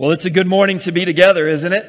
Well, it's a good morning to be together, isn't it?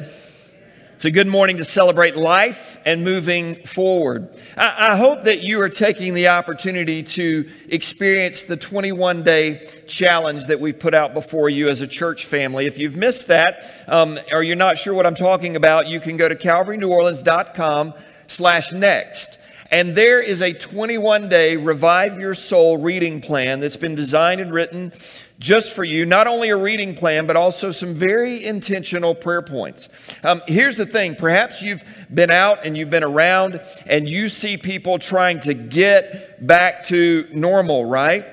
It's a good morning to celebrate life and moving forward. I, I, hope that you are taking the opportunity to experience the 21 day challenge that we've put out before you as a church family. If you've missed that, um, or you're not sure what I'm talking about, you can go to calvaryneworleans.com slash next. And there is a 21 day Revive Your Soul reading plan that's been designed and written just for you, not only a reading plan, but also some very intentional prayer points. Um, here's the thing perhaps you've been out and you've been around and you see people trying to get back to normal, right?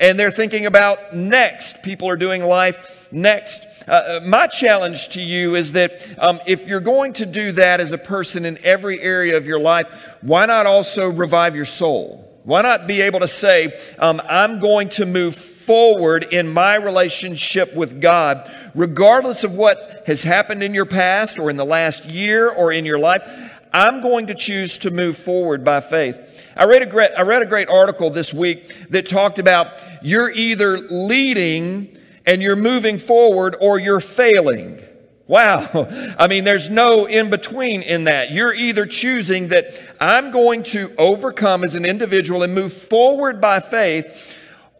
And they're thinking about next. People are doing life next. Uh, uh my challenge to you is that um, if you're going to do that as a person in every area of your life, why not also revive your soul? Why not be able to say, um, I'm going to move forward in my relationship with God, regardless of what has happened in your past or in the last year or in your life. I'm going to choose to move forward by faith. I read a great, I read a great article this week that talked about you're either leading and you're moving forward or you're failing. Wow. I mean, there's no in between in that. You're either choosing that I'm going to overcome as an individual and move forward by faith,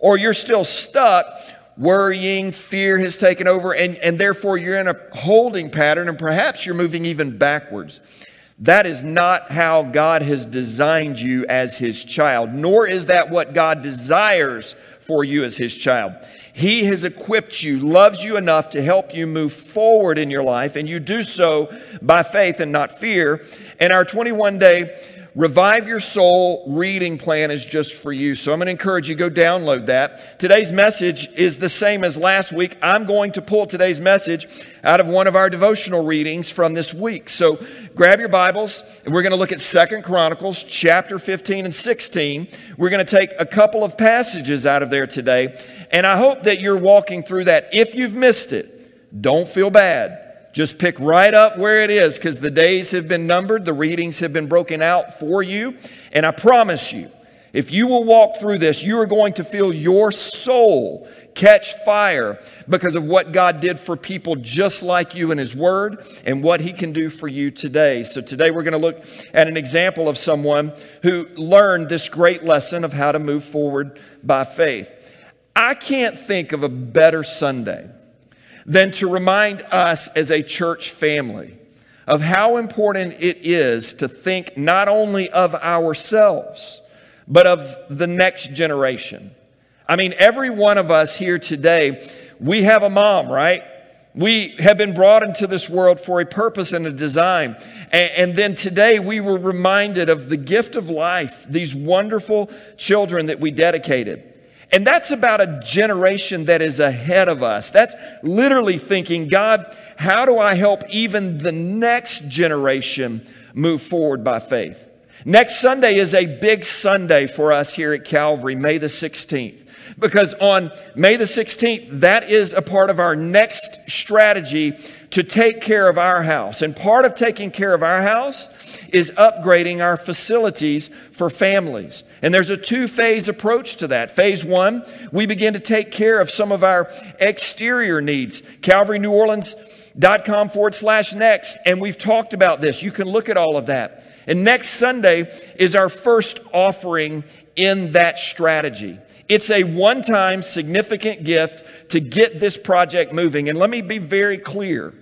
or you're still stuck worrying, fear has taken over, and, and therefore you're in a holding pattern, and perhaps you're moving even backwards. That is not how God has designed you as His child, nor is that what God desires for you as His child. He has equipped you, loves you enough to help you move forward in your life, and you do so by faith and not fear. And our 21 day Revive Your Soul reading plan is just for you. So I'm going to encourage you go download that. Today's message is the same as last week. I'm going to pull today's message out of one of our devotional readings from this week. So grab your Bibles and we're going to look at Second Chronicles chapter 15 and 16. We're going to take a couple of passages out of there today. And I hope that you're walking through that. If you've missed it, don't feel bad just pick right up where it is because the days have been numbered, the readings have been broken out for you. And I promise you, if you will walk through this, you are going to feel your soul catch fire because of what God did for people just like you in His Word and what He can do for you today. So, today we're going to look at an example of someone who learned this great lesson of how to move forward by faith. I can't think of a better Sunday than to remind us as a church family of how important it is to think not only of ourselves, but of the next generation. I mean, every one of us here today, we have a mom, right? We have been brought into this world for a purpose and a design. And, and, then today we were reminded of the gift of life, these wonderful children that we dedicated. And that's about a generation that is ahead of us. That's literally thinking, God, how do I help even the next generation move forward by faith? Next Sunday is a big Sunday for us here at Calvary, May the 16th. Because on May the 16th, that is a part of our next strategy to take care of our house. And part of taking care of our house is upgrading our facilities for families. And there's a two phase approach to that. Phase one, we begin to take care of some of our exterior needs. Calvary New Orleans.com forward slash next. And we've talked about this. You can look at all of that. And next Sunday is our first offering in that strategy. It's a one time significant gift to get this project moving. And let me be very clear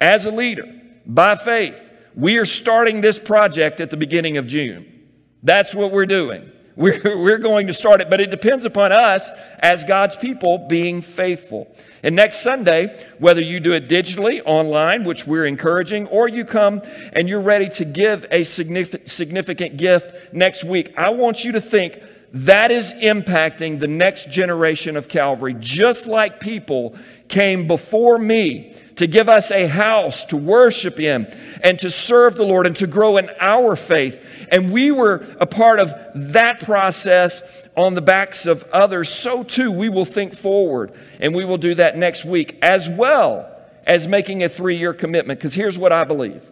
as a leader, by faith, we are starting this project at the beginning of June. That's what we're doing. We're, we're going to start it, but it depends upon us as God's people being faithful. And next Sunday, whether you do it digitally, online, which we're encouraging, or you come and you're ready to give a significant, significant gift next week, I want you to think that is impacting the next generation of Calvary, just like people came before me to give us a house to worship in and to serve the Lord and to grow in our faith. And we were a part of that process on the backs of others. So too, we will think forward and we will do that next week as well as making a three year commitment. Because here's what I believe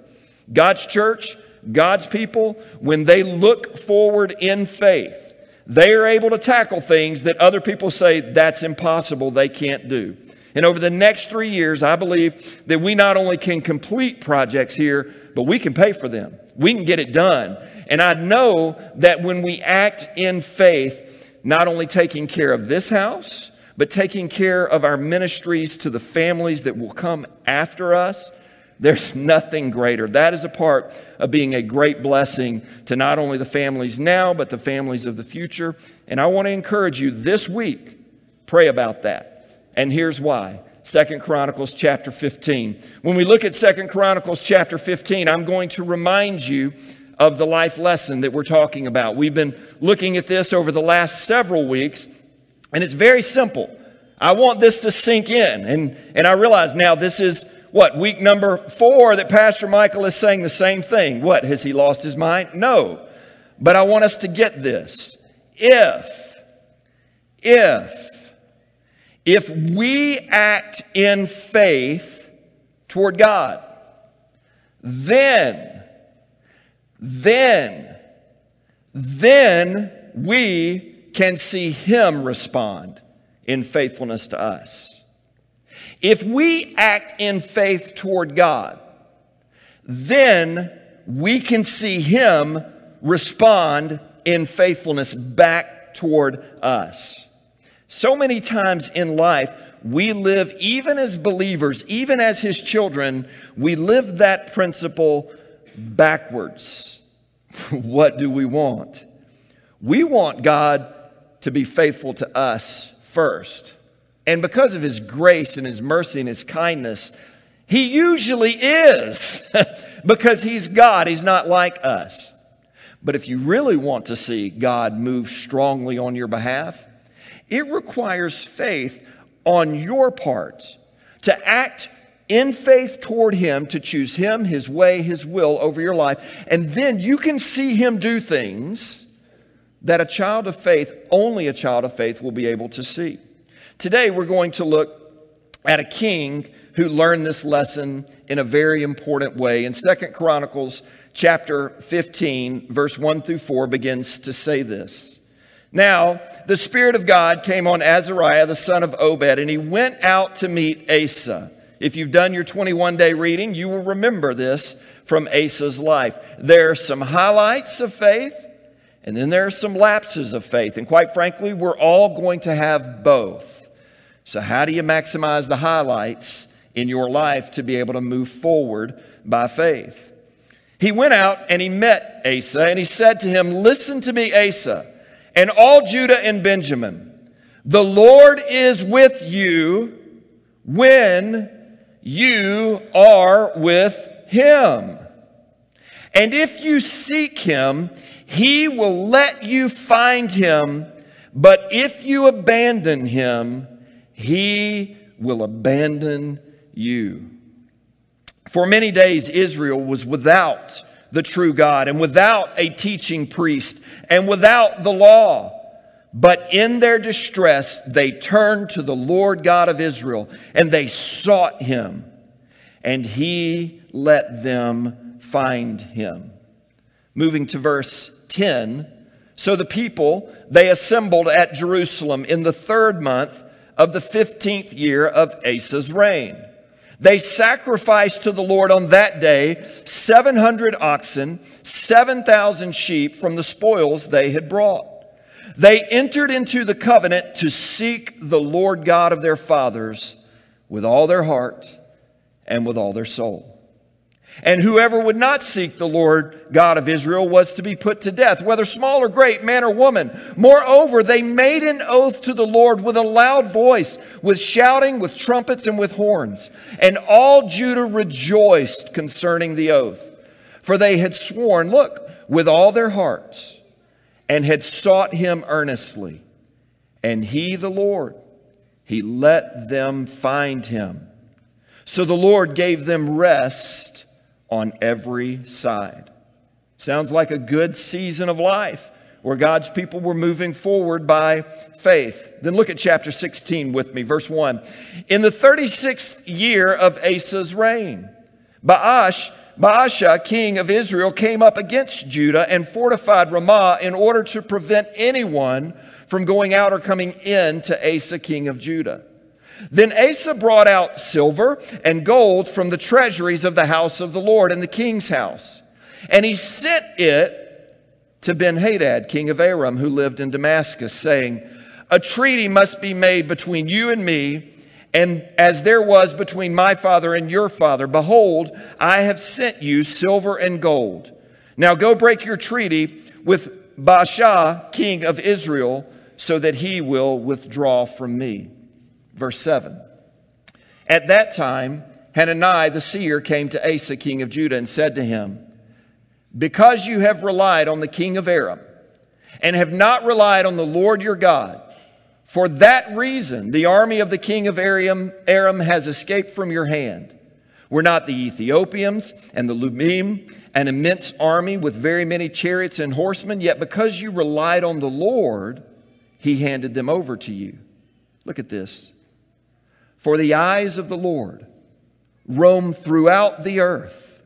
God's church, God's people, when they look forward in faith, they are able to tackle things that other people say that's impossible, they can't do. And over the next three years, I believe that we not only can complete projects here, but we can pay for them. We can get it done. And I know that when we act in faith, not only taking care of this house, but taking care of our ministries to the families that will come after us, there's nothing greater. That is a part of being a great blessing to not only the families now, but the families of the future. And I want to encourage you this week, pray about that. And here's why. Second Chronicles chapter 15. When we look at Second Chronicles chapter 15, I'm going to remind you of the life lesson that we're talking about. We've been looking at this over the last several weeks, and it's very simple. I want this to sink in. And, and I realize now this is what, week number four that Pastor Michael is saying the same thing. What, has he lost his mind? No. But I want us to get this. If, if, if we act in faith toward God, then, then, then we can see Him respond in faithfulness to us. If we act in faith toward God, then we can see Him respond in faithfulness back toward us. So many times in life, we live, even as believers, even as His children, we live that principle backwards. what do we want? We want God to be faithful to us first. And because of his grace and his mercy and his kindness, he usually is because he's God. He's not like us. But if you really want to see God move strongly on your behalf, it requires faith on your part to act in faith toward Him, to choose Him, His way, His will over your life. And then you can see Him do things that a child of faith, only a child of faith, will be able to see. Today, we're going to look at a king who learned this lesson in a very important way. In Second Chronicles chapter 15, verse 1 through 4 begins to say this. Now, the Spirit of God came on Azariah, the son of Obed, and he went out to meet Asa. If you've done your 21 day reading, you will remember this from Asa's life. There are some highlights of faith, and then there are some lapses of faith. And quite frankly, we're all going to have both. So, how do you maximize the highlights in your life to be able to move forward by faith? He went out and he met Asa and he said to him, Listen to me, Asa, and all Judah and Benjamin. The Lord is with you when you are with him. And if you seek him, he will let you find him. But if you abandon him, he will abandon you. For many days, Israel was without the true God and without a teaching priest and without the law. But in their distress, they turned to the Lord God of Israel and they sought him, and he let them find him. Moving to verse 10. So the people, they assembled at Jerusalem in the third month of the 15th year of Asa's reign. They sacrificed to the Lord on that day 700 oxen, 7,000 sheep from the spoils they had brought. They entered into the covenant to seek the Lord God of their fathers with all their heart and with all their soul. And whoever would not seek the Lord God of Israel was to be put to death, whether small or great, man or woman. Moreover, they made an oath to the Lord with a loud voice, with shouting, with trumpets, and with horns. And all Judah rejoiced concerning the oath. For they had sworn, look, with all their hearts, and had sought him earnestly. And he, the Lord, he let them find him. So the Lord gave them rest on every side. Sounds like a good season of life where God's people were moving forward by faith. Then look at chapter 16 with me, verse 1. In the 36th year of Asa's reign, Baash, Baasha, king of Israel, came up against Judah and fortified Ramah in order to prevent anyone from going out or coming in to Asa, king of Judah. Then Asa brought out silver and gold from the treasuries of the house of the Lord and the king's house. And he sent it to Ben Hadad, king of Aram, who lived in Damascus, saying, A treaty must be made between you and me, and as there was between my father and your father. Behold, I have sent you silver and gold. Now go break your treaty with Baasha, king of Israel, so that he will withdraw from me. Verse 7. At that time, Hanani the seer came to Asa, king of Judah, and said to him, Because you have relied on the king of Aram, and have not relied on the Lord your God, for that reason the army of the king of Aram, Aram has escaped from your hand. Were not the Ethiopians and the Lubim an immense army with very many chariots and horsemen? Yet because you relied on the Lord, he handed them over to you. Look at this. For the eyes of the Lord roam throughout the earth,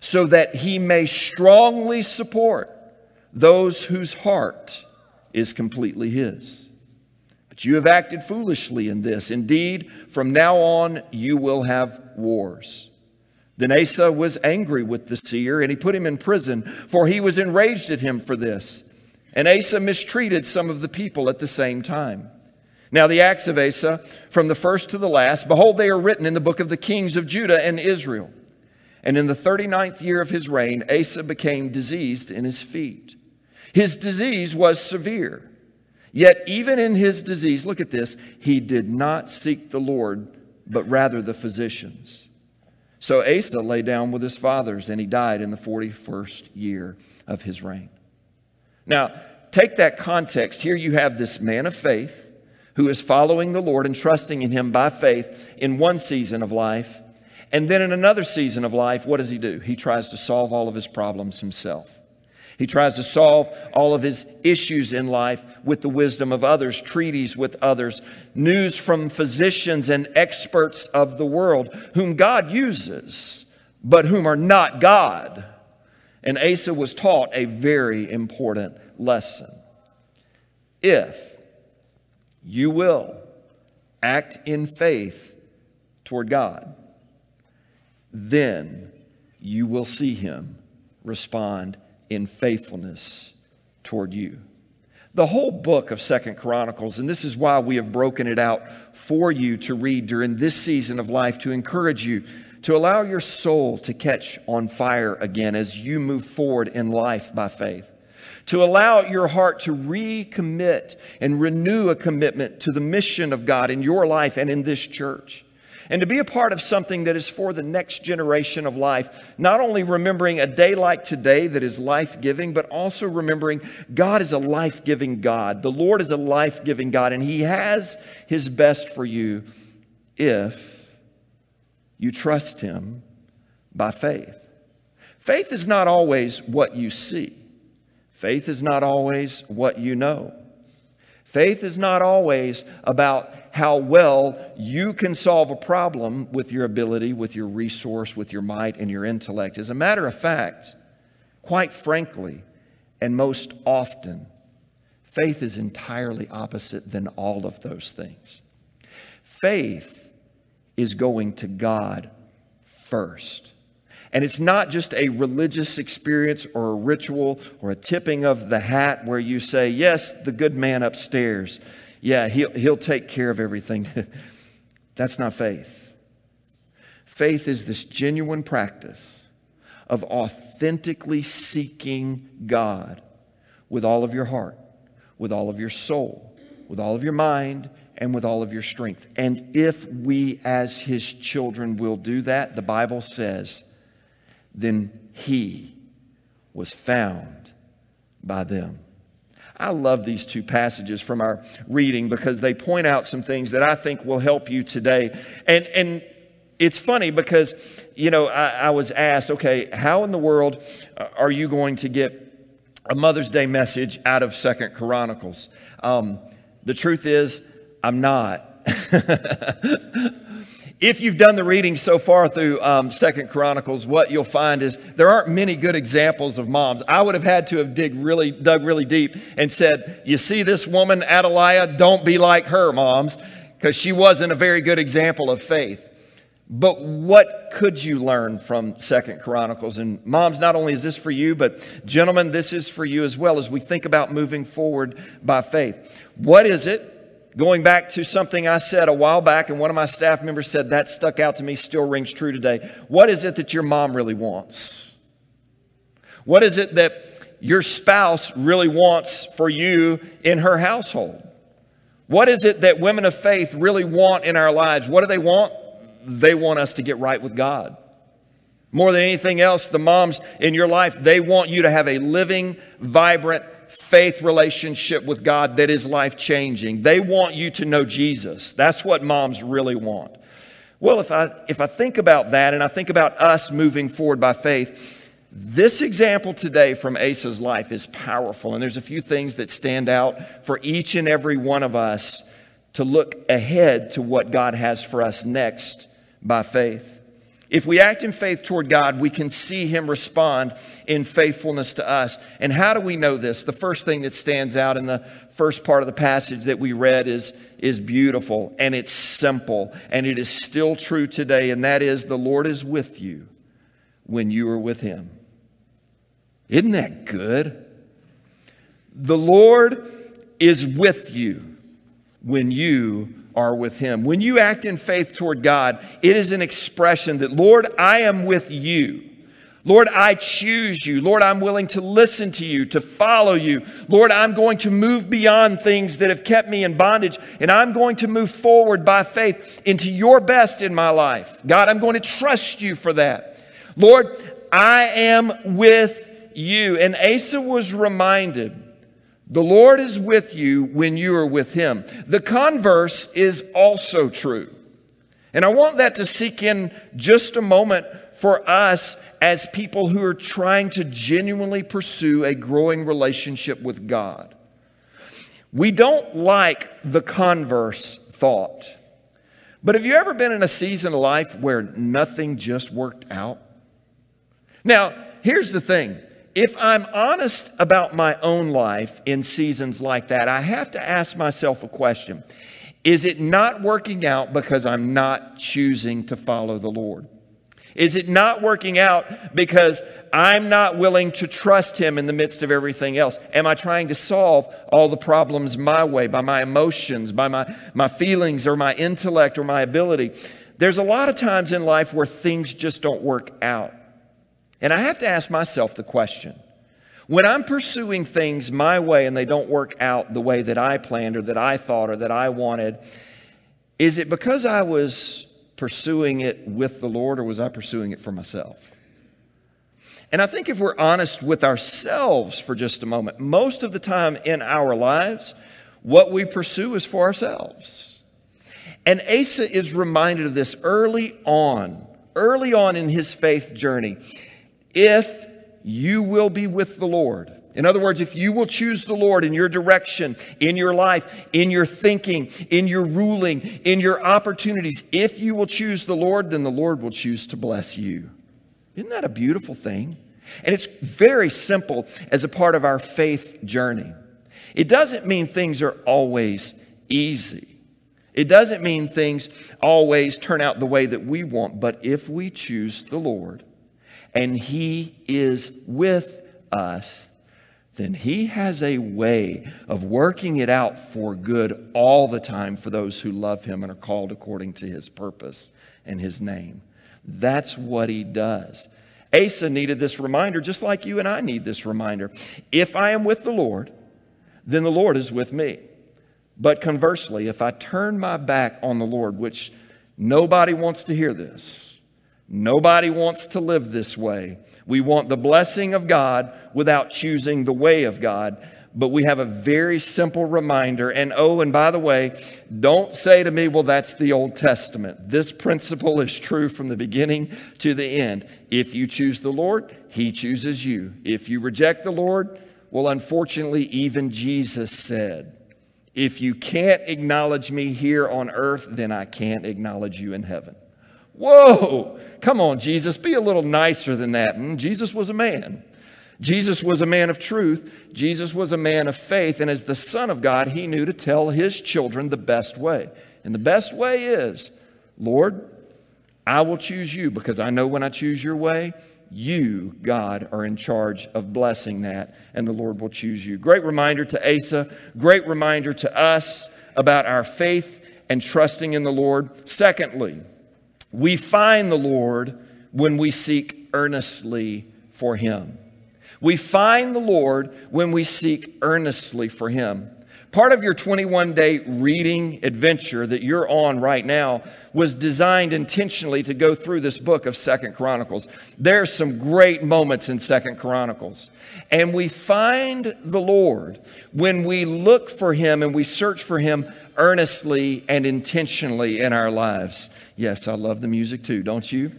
so that he may strongly support those whose heart is completely his. But you have acted foolishly in this. Indeed, from now on you will have wars. Then Asa was angry with the seer, and he put him in prison, for he was enraged at him for this. And Asa mistreated some of the people at the same time. Now, the acts of Asa, from the first to the last, behold, they are written in the book of the kings of Judah and Israel. And in the 39th year of his reign, Asa became diseased in his feet. His disease was severe. Yet, even in his disease, look at this, he did not seek the Lord, but rather the physicians. So Asa lay down with his fathers, and he died in the 41st year of his reign. Now, take that context. Here you have this man of faith who is following the Lord and trusting in Him by faith in one season of life. And then in another season of life, what does he do? He tries to solve all of his problems himself. He tries to solve all of his issues in life with the wisdom of others, treaties with others, news from physicians and experts of the world, whom God uses, but whom are not God. And Asa was taught a very important lesson. If you will act in faith toward God, then you will see Him respond in faithfulness toward you. The whole book of Second Chronicles, and this is why we have broken it out for you to read during this season of life to encourage you to allow your soul to catch on fire again as you move forward in life by faith to allow your heart to recommit and renew a commitment to the mission of God in your life and in this church. And to be a part of something that is for the next generation of life, not only remembering a day like today that is life giving, but also remembering God is a life giving God. The Lord is a life giving God, and He has His best for you if you trust Him by faith. Faith is not always what you see. Faith is not always what you know. Faith is not always about how well you can solve a problem with your ability, with your resource, with your might, and your intellect. As a matter of fact, quite frankly, and most often, faith is entirely opposite than all of those things. Faith is going to God first. And it's not just a religious experience or a ritual or a tipping of the hat where you say, Yes, the good man upstairs. Yeah, he'll, he'll take care of everything. That's not faith. Faith is this genuine practice of authentically seeking God with all of your heart, with all of your soul, with all of your mind, and with all of your strength. And if we, as His children, will do that, the Bible says, then he was found by them. I love these two passages from our reading because they point out some things that I think will help you today. And, and it's funny because, you know, I, I was asked, okay, how in the world are you going to get a Mother's Day message out of Second Chronicles? Um, the truth is, I'm not. If you've done the reading so far through um, Second Chronicles, what you'll find is there aren't many good examples of moms. I would have had to have dig really, dug really deep and said, "You see this woman, Athaliah? Don't be like her, moms." because she wasn't a very good example of faith. But what could you learn from Second Chronicles? And moms, not only is this for you, but gentlemen, this is for you as well as we think about moving forward by faith. What is it? Going back to something I said a while back, and one of my staff members said that stuck out to me, still rings true today. What is it that your mom really wants? What is it that your spouse really wants for you in her household? What is it that women of faith really want in our lives? What do they want? they want us to get right with God. More than anything else, the moms in your life, they want you to have a living, vibrant faith relationship with God that is life changing. They want you to know Jesus. That's what moms really want. Well, if I, if I think about that and I think about us moving forward by faith, this example today from Asa's life is powerful. And there's a few things that stand out for each and every one of us to look ahead to what God has for us next by faith. If we act in faith toward God, we can see Him respond in faithfulness to us. And how do we know this? The first thing that stands out in the first part of the passage that we read is, is beautiful and it's simple and it is still true today, and that is the Lord is with you when you are with Him. Isn't that good? The Lord is with you when you are with Him. When you act in faith toward God, it is an expression that, Lord, I am with you. Lord, I choose you. Lord, I'm willing to listen to you, to follow you. Lord, I'm going to move beyond things that have kept me in bondage, and I'm going to move forward by faith into your best in my life. God, I'm going to trust you for that. Lord, I am with you. And Asa was reminded the Lord is with you when you are with Him. The converse is also true. And I want that to sink in just a moment for us as people who are trying to genuinely pursue a growing relationship with God. We don't like the converse thought. But have you ever been in a season of life where nothing just worked out? Now, here's the thing if I'm honest about my own life in seasons like that, I have to ask myself a question Is it not working out because I'm not choosing to follow the Lord? Is it not working out because I'm not willing to trust Him in the midst of everything else? Am I trying to solve all the problems my way, by my emotions, by my, my feelings, or my intellect, or my ability? There's a lot of times in life where things just don't work out. And I have to ask myself the question when I'm pursuing things my way and they don't work out the way that I planned or that I thought or that I wanted, is it because I was pursuing it with the Lord or was I pursuing it for myself? And I think if we're honest with ourselves for just a moment, most of the time in our lives, what we pursue is for ourselves. And Asa is reminded of this early on, early on in his faith journey if you will be with the Lord. In other words, if you will choose the Lord in your direction, in your life, in your thinking, in your ruling, in your opportunities, if you will choose the Lord, then the Lord will choose to bless you. Isn't that a beautiful thing? And it's very simple as a part of our faith journey. It doesn't mean things are always easy. It doesn't mean things always turn out the way that we want, but if we choose the Lord, and He is with us, then He has a way of working it out for good all the time for those who love Him and are called according to His purpose and His name. That's what He does. Asa needed this reminder just like you and I need this reminder. If I am with the Lord, then the Lord is with me. But conversely, if I turn my back on the Lord, which nobody wants to hear this, Nobody wants to live this way. We want the blessing of God without choosing the way of God. But we have a very simple reminder. And oh, and by the way, don't say to me, well, that's the Old Testament. This principle is true from the beginning to the end. If you choose the Lord, He chooses you. If you reject the Lord, well, unfortunately, even Jesus said, if you can't acknowledge me here on earth, then I can't acknowledge you in heaven. Whoa, come on, Jesus, be a little nicer than that. And mm, Jesus was a man. Jesus was a man of truth. Jesus was a man of faith. And as the Son of God, he knew to tell his children the best way. And the best way is, Lord, I will choose you because I know when I choose your way, you, God, are in charge of blessing that, and the Lord will choose you. Great reminder to Asa, great reminder to us about our faith and trusting in the Lord. Secondly, we find the Lord when we seek earnestly for Him. We find the Lord when we seek earnestly for Him. Part of your 21 day reading adventure that you're on right now was designed intentionally to go through this book of Second Chronicles. There's some great moments in Second Chronicles. And we find the Lord when we look for Him and we search for Him earnestly and intentionally in our lives. Yes, I love the music too, don't you?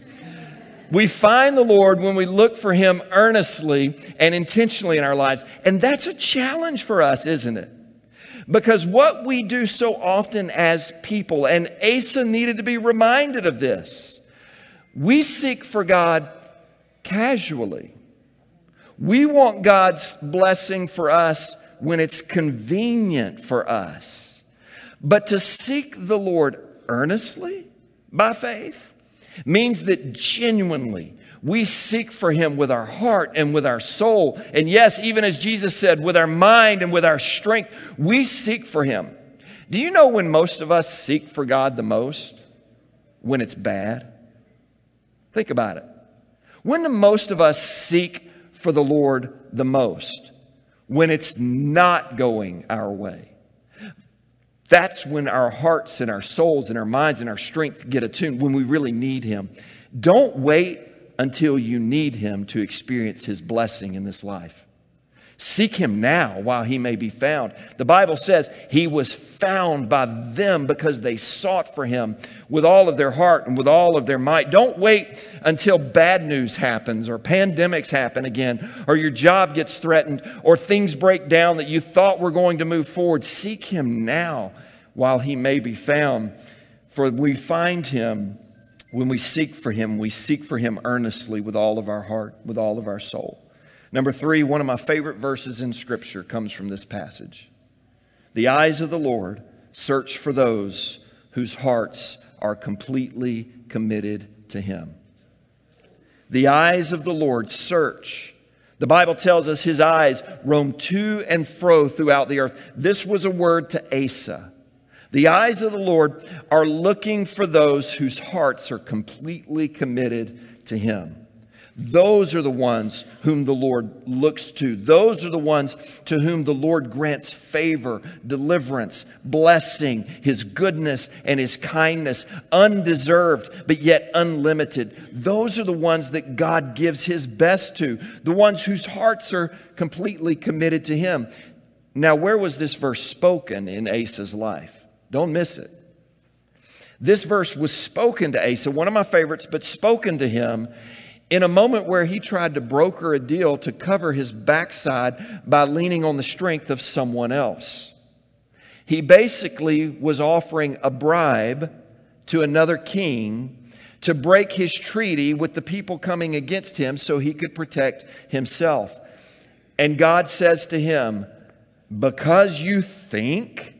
We find the Lord when we look for Him earnestly and intentionally in our lives. And that's a challenge for us, isn't it? Because what we do so often as people, and Asa needed to be reminded of this, we seek for God casually. We want God's blessing for us when it's convenient for us. But to seek the Lord earnestly by faith means that genuinely we seek for him with our heart and with our soul. And yes, even as Jesus said, with our mind and with our strength, we seek for him. Do you know when most of us seek for God the most? When it's bad. Think about it. When do most of us seek for the Lord the most? When it's not going our way. That's when our hearts and our souls and our minds and our strength get attuned, when we really need Him. Don't wait until you need Him to experience His blessing in this life. Seek Him now while He may be found. The Bible says He was found by them because they sought for Him with all of their heart and with all of their might. Don't wait until bad news happens or pandemics happen again or your job gets threatened or things break down that you thought were going to move forward. Seek Him now while He may be found. For we find Him when we seek for Him, we seek for Him earnestly with all of our heart, with all of our soul. Number three, one of my favorite verses in Scripture comes from this passage. The eyes of the Lord search for those whose hearts are completely committed to Him. The eyes of the Lord search. The Bible tells us his eyes roam to and fro throughout the earth. This was a word to Asa. The eyes of the Lord are looking for those whose hearts are completely committed to Him. Those are the ones whom the Lord looks to. Those are the ones to whom the Lord grants favor, deliverance, blessing, His goodness, and His kindness, undeserved, but yet unlimited. Those are the ones that God gives His best to, the ones whose hearts are completely committed to Him. Now, where was this verse spoken in Asa's life? Don't miss it. This verse was spoken to Asa, one of my favorites, but spoken to him in a moment where he tried to broker a deal to cover his backside by leaning on the strength of someone else. He basically was offering a bribe to another king to break his treaty with the people coming against him so he could protect himself. And God says to him, Because you think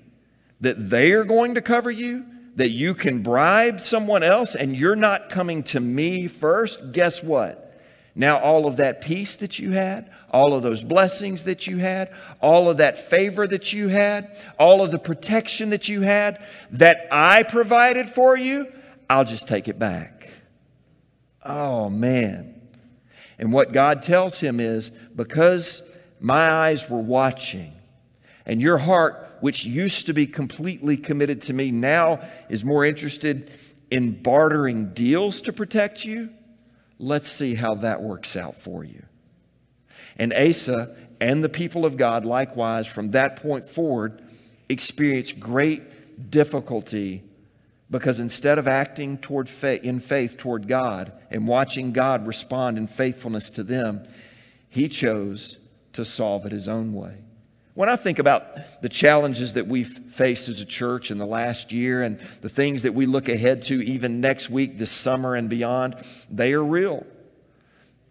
that they are going to cover you, that you can bribe someone else and you're not coming to me first, guess what? Now, all of that peace that you had, all of those blessings that you had, all of that favor that you had, all of the protection that you had that I provided for you, I'll just take it back. Oh, man. And what God tells him is because my eyes were watching and your heart which used to be completely committed to me, now is more interested in bartering deals to protect you. Let's see how that works out for you. And Asa and the people of God, likewise, from that point forward, experienced great difficulty because instead of acting toward faith, in faith toward God and watching God respond in faithfulness to them, he chose to solve it his own way. When I think about the challenges that we've faced as a church in the last year and the things that we look ahead to even next week, this summer, and beyond, they are real.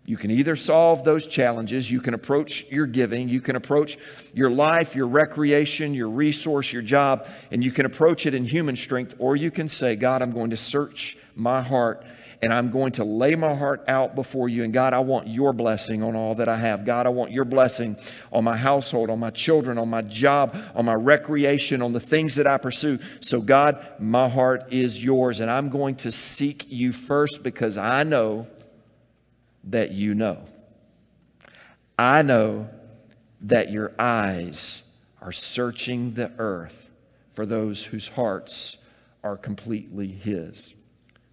You can either solve those challenges, you can approach your giving, you can approach your life, your recreation, your resource, your job, and you can approach it in human strength, or you can say, God, I'm going to search my heart and I'm going to lay my heart out before you. And God, I want your blessing on all that I have. God, I want your blessing on my household, on my children, on my job, on my recreation, on the things that I pursue. So, God, my heart is yours, and I'm going to seek you first because I know that you know. I know that your eyes are searching the earth for those whose hearts are completely His.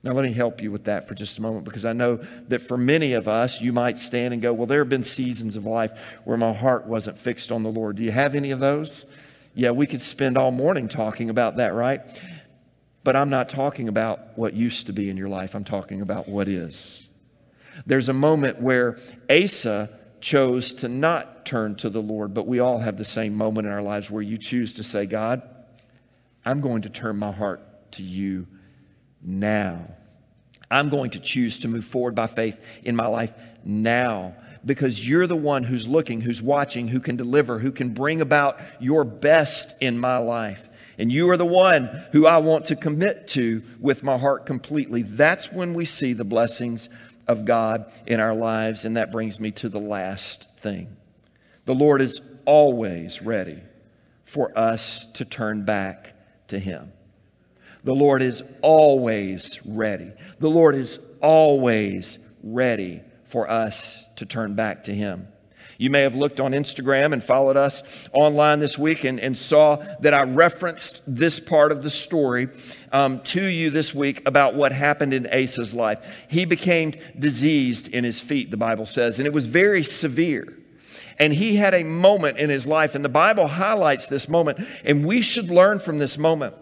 Now, let me help you with that for just a moment because I know that for many of us, you might stand and go, Well, there have been seasons of life where my heart wasn't fixed on the Lord. Do you have any of those? Yeah, we could spend all morning talking about that, right? But I'm not talking about what used to be in your life, I'm talking about what is. There's a moment where Asa chose to not turn to the Lord, but we all have the same moment in our lives where you choose to say, God, I'm going to turn my heart to you now. I'm going to choose to move forward by faith in my life now because you're the one who's looking, who's watching, who can deliver, who can bring about your best in my life. And you are the one who I want to commit to with my heart completely. That's when we see the blessings of God in our lives. And that brings me to the last thing. The Lord is always ready for us to turn back to Him. The Lord is always ready. The Lord is always ready for us to turn back to Him. You may have looked on Instagram and followed us online this week and, and saw that I referenced this part of the story um, to you this week about what happened in Asa's life. He became diseased in his feet, the Bible says, and it was very severe. And he had a moment in his life, and the Bible highlights this moment, and we should learn from this moment.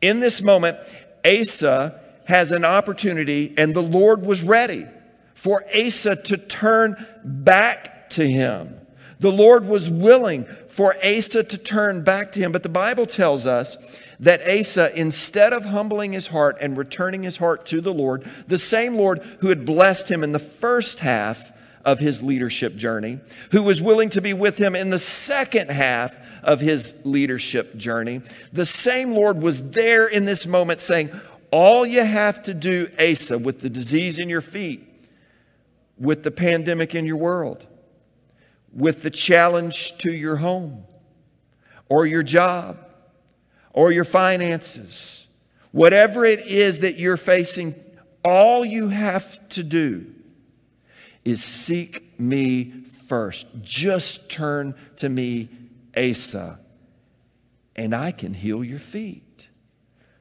In this moment, Asa has an opportunity, and the Lord was ready for Asa to turn back to him. The Lord was willing for Asa to turn back to him, but the Bible tells us that Asa, instead of humbling his heart and returning his heart to the Lord, the same Lord who had blessed him in the first half of his leadership journey, who was willing to be with him in the second half of his leadership journey, the same Lord was there in this moment saying, All you have to do, Asa, with the disease in your feet, with the pandemic in your world, with the challenge to your home or your job or your finances. Whatever it is that you're facing, all you have to do is seek me first. Just turn to me, Asa, and I can heal your feet.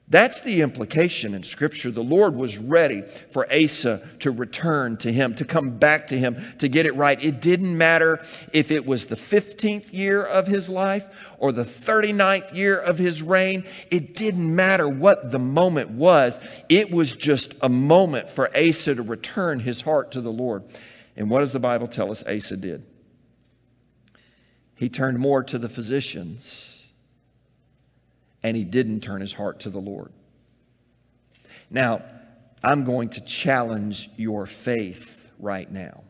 That's the implication in Scripture. The Lord was ready for Asa to return to him, to come back to him, to get it right. It didn't matter if it was the 15th year of his life or the 39th year of his reign. It didn't matter what the moment was. It was just a moment for Asa to return his heart to the Lord. And what does the Bible tell us Asa did? He turned more to the physicians and he didn't turn his heart to the Lord. Now, I'm going to challenge your faith right now.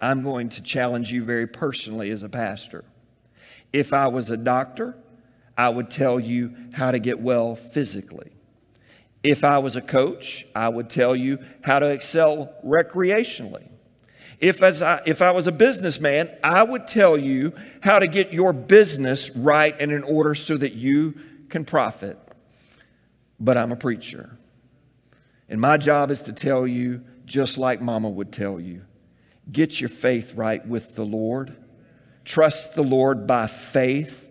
I'm going to challenge you very personally as a pastor. If I was a doctor, I would tell you how to get well physically. If I was a coach, I would tell you how to excel recreationally. If, as I, if I was a businessman, I would tell you how to get your business right and in order so that you can profit, but I'm a preacher. And my job is to tell you, just like Mama would tell you, get your faith right with the Lord. Trust the Lord by faith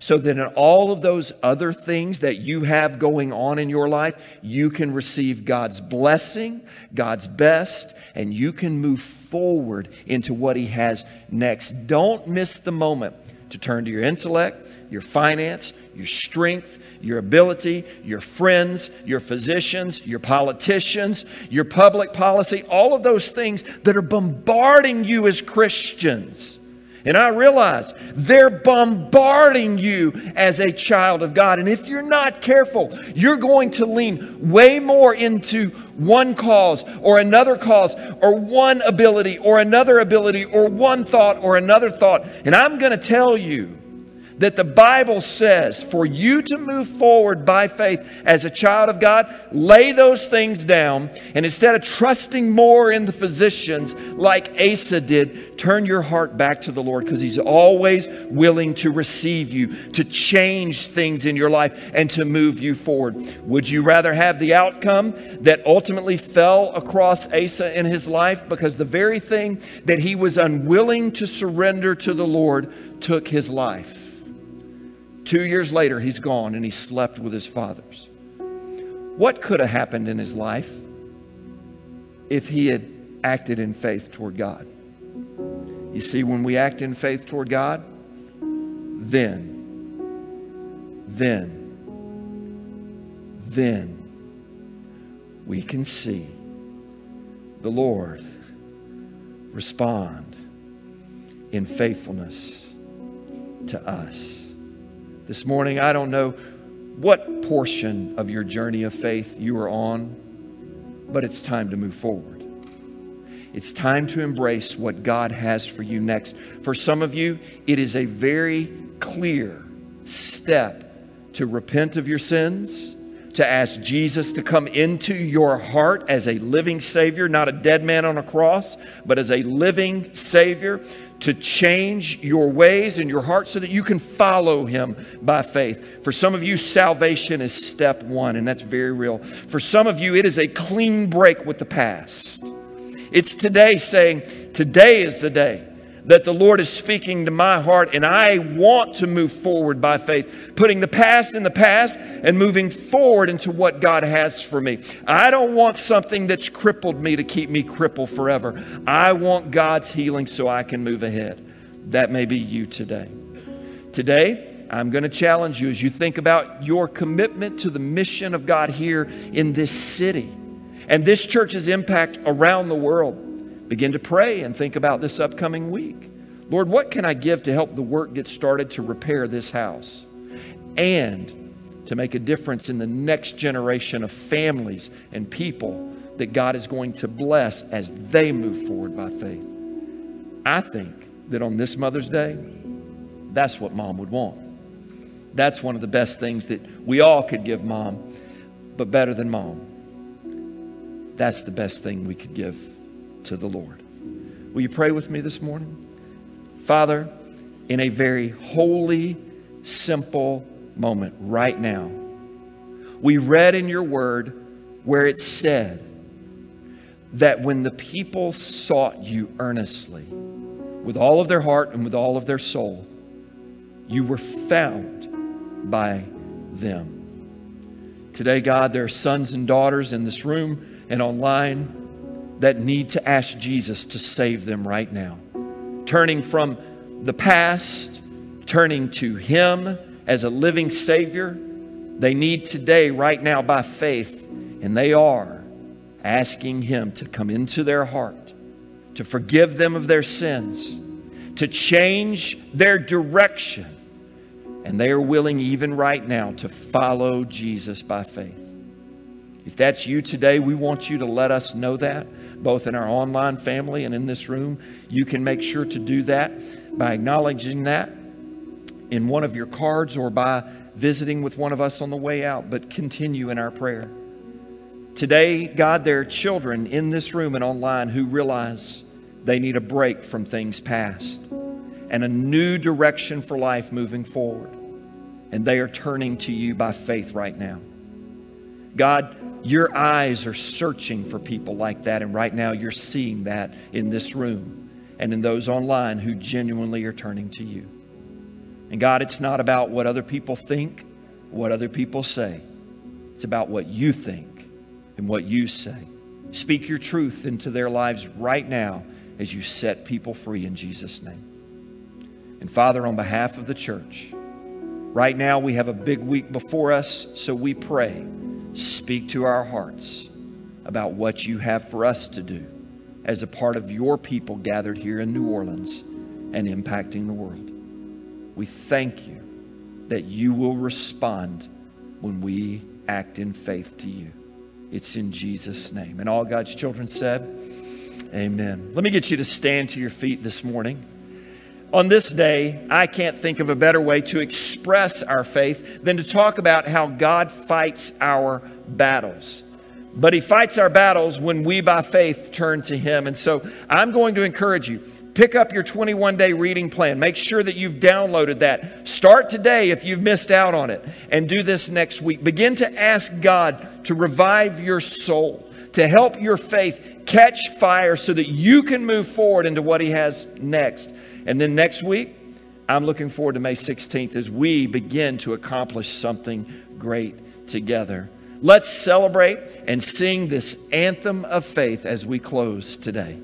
so that in all of those other things that you have going on in your life, you can receive God's blessing, God's best, and you can move forward into what He has next. Don't miss the moment to turn to your intellect, your finance, your strength, your ability, your friends, your physicians, your politicians, your public policy, all of those things that are bombarding you as Christians. And I realize they're bombarding you as a child of God. And if you're not careful, you're going to lean way more into one cause or another cause or one ability or another ability or one thought or another thought. And I'm going to tell you that the Bible says for you to move forward by faith as a child of God, lay those things down. And instead of trusting more in the physicians like Asa did, turn your heart back to the Lord because He's always willing to receive you, to change things in your life, and to move you forward. Would you rather have the outcome that ultimately fell across Asa in his life because the very thing that he was unwilling to surrender to the Lord took his life? Two years later, he's gone and he slept with his fathers. What could have happened in his life if he had acted in faith toward God? You see, when we act in faith toward God, then, then, then we can see the Lord respond in faithfulness to us. This morning, I don't know what portion of your journey of faith you are on, but it's time to move forward. It's time to embrace what God has for you next. For some of you, it is a very clear step to repent of your sins, to ask Jesus to come into your heart as a living Savior, not a dead man on a cross, but as a living Savior, to change your ways and your heart so that you can follow him by faith. For some of you, salvation is step one, and that's very real. For some of you, it is a clean break with the past. It's today saying, Today is the day that the Lord is speaking to my heart, and I want to move forward by faith, putting the past in the past and moving forward into what God has for me. I don't want something that's crippled me to keep me crippled forever. I want God's healing so I can move ahead. That may be you today. Today, I'm going to challenge you as you think about your commitment to the mission of God here in this city and this church's impact around the world begin to pray and think about this upcoming week. Lord, what can I give to help the work get started to repair this house and to make a difference in the next generation of families and people that God is going to bless as they move forward by faith? I think that on this Mother's Day, that's what mom would want. That's one of the best things that we all could give mom, but better than mom. That's the best thing we could give to the Lord. Will you pray with me this morning? Father, in a very holy, simple moment right now, we read in your word where it said that when the people sought you earnestly, with all of their heart and with all of their soul, you were found by them. Today, God, there are sons and daughters in this room and online that need to ask Jesus to save them right now. Turning from the past, turning to Him as a living Savior. They need today, right now, by faith, and they are asking Him to come into their heart, to forgive them of their sins, to change their direction. And they are willing, even right now, to follow Jesus by faith. If that's you today, we want you to let us know that both in our online family and in this room. You can make sure to do that by acknowledging that in one of your cards or by visiting with one of us on the way out, but continue in our prayer. Today, God, there are children in this room and online who realize they need a break from things past and a new direction for life moving forward. And they are turning to you by faith right now. God, your eyes are searching for people like that, and right now you're seeing that in this room and in those online who genuinely are turning to you. And God, it's not about what other people think, what other people say. It's about what you think and what you say. Speak your truth into their lives right now as you set people free in Jesus' name. And Father, on behalf of the church, right now we have a big week before us, so we pray speak to our hearts about what you have for us to do as a part of your people gathered here in New Orleans and impacting the world. We thank you that you will respond when we act in faith to you. It's in Jesus' name. And all God's children said, Amen. Let me get you to stand to your feet this morning. On this day, I can't think of a better way to express our faith than to talk about how God fights our battles. But He fights our battles when we, by faith, turn to Him. And so I'm going to encourage you pick up your 21 day reading plan. Make sure that you've downloaded that. Start today if you've missed out on it, and do this next week. Begin to ask God to revive your soul, to help your faith catch fire so that you can move forward into what He has next. And then next week, I'm looking forward to May 16th as we begin to accomplish something great together. Let's celebrate and sing this anthem of faith as we close today.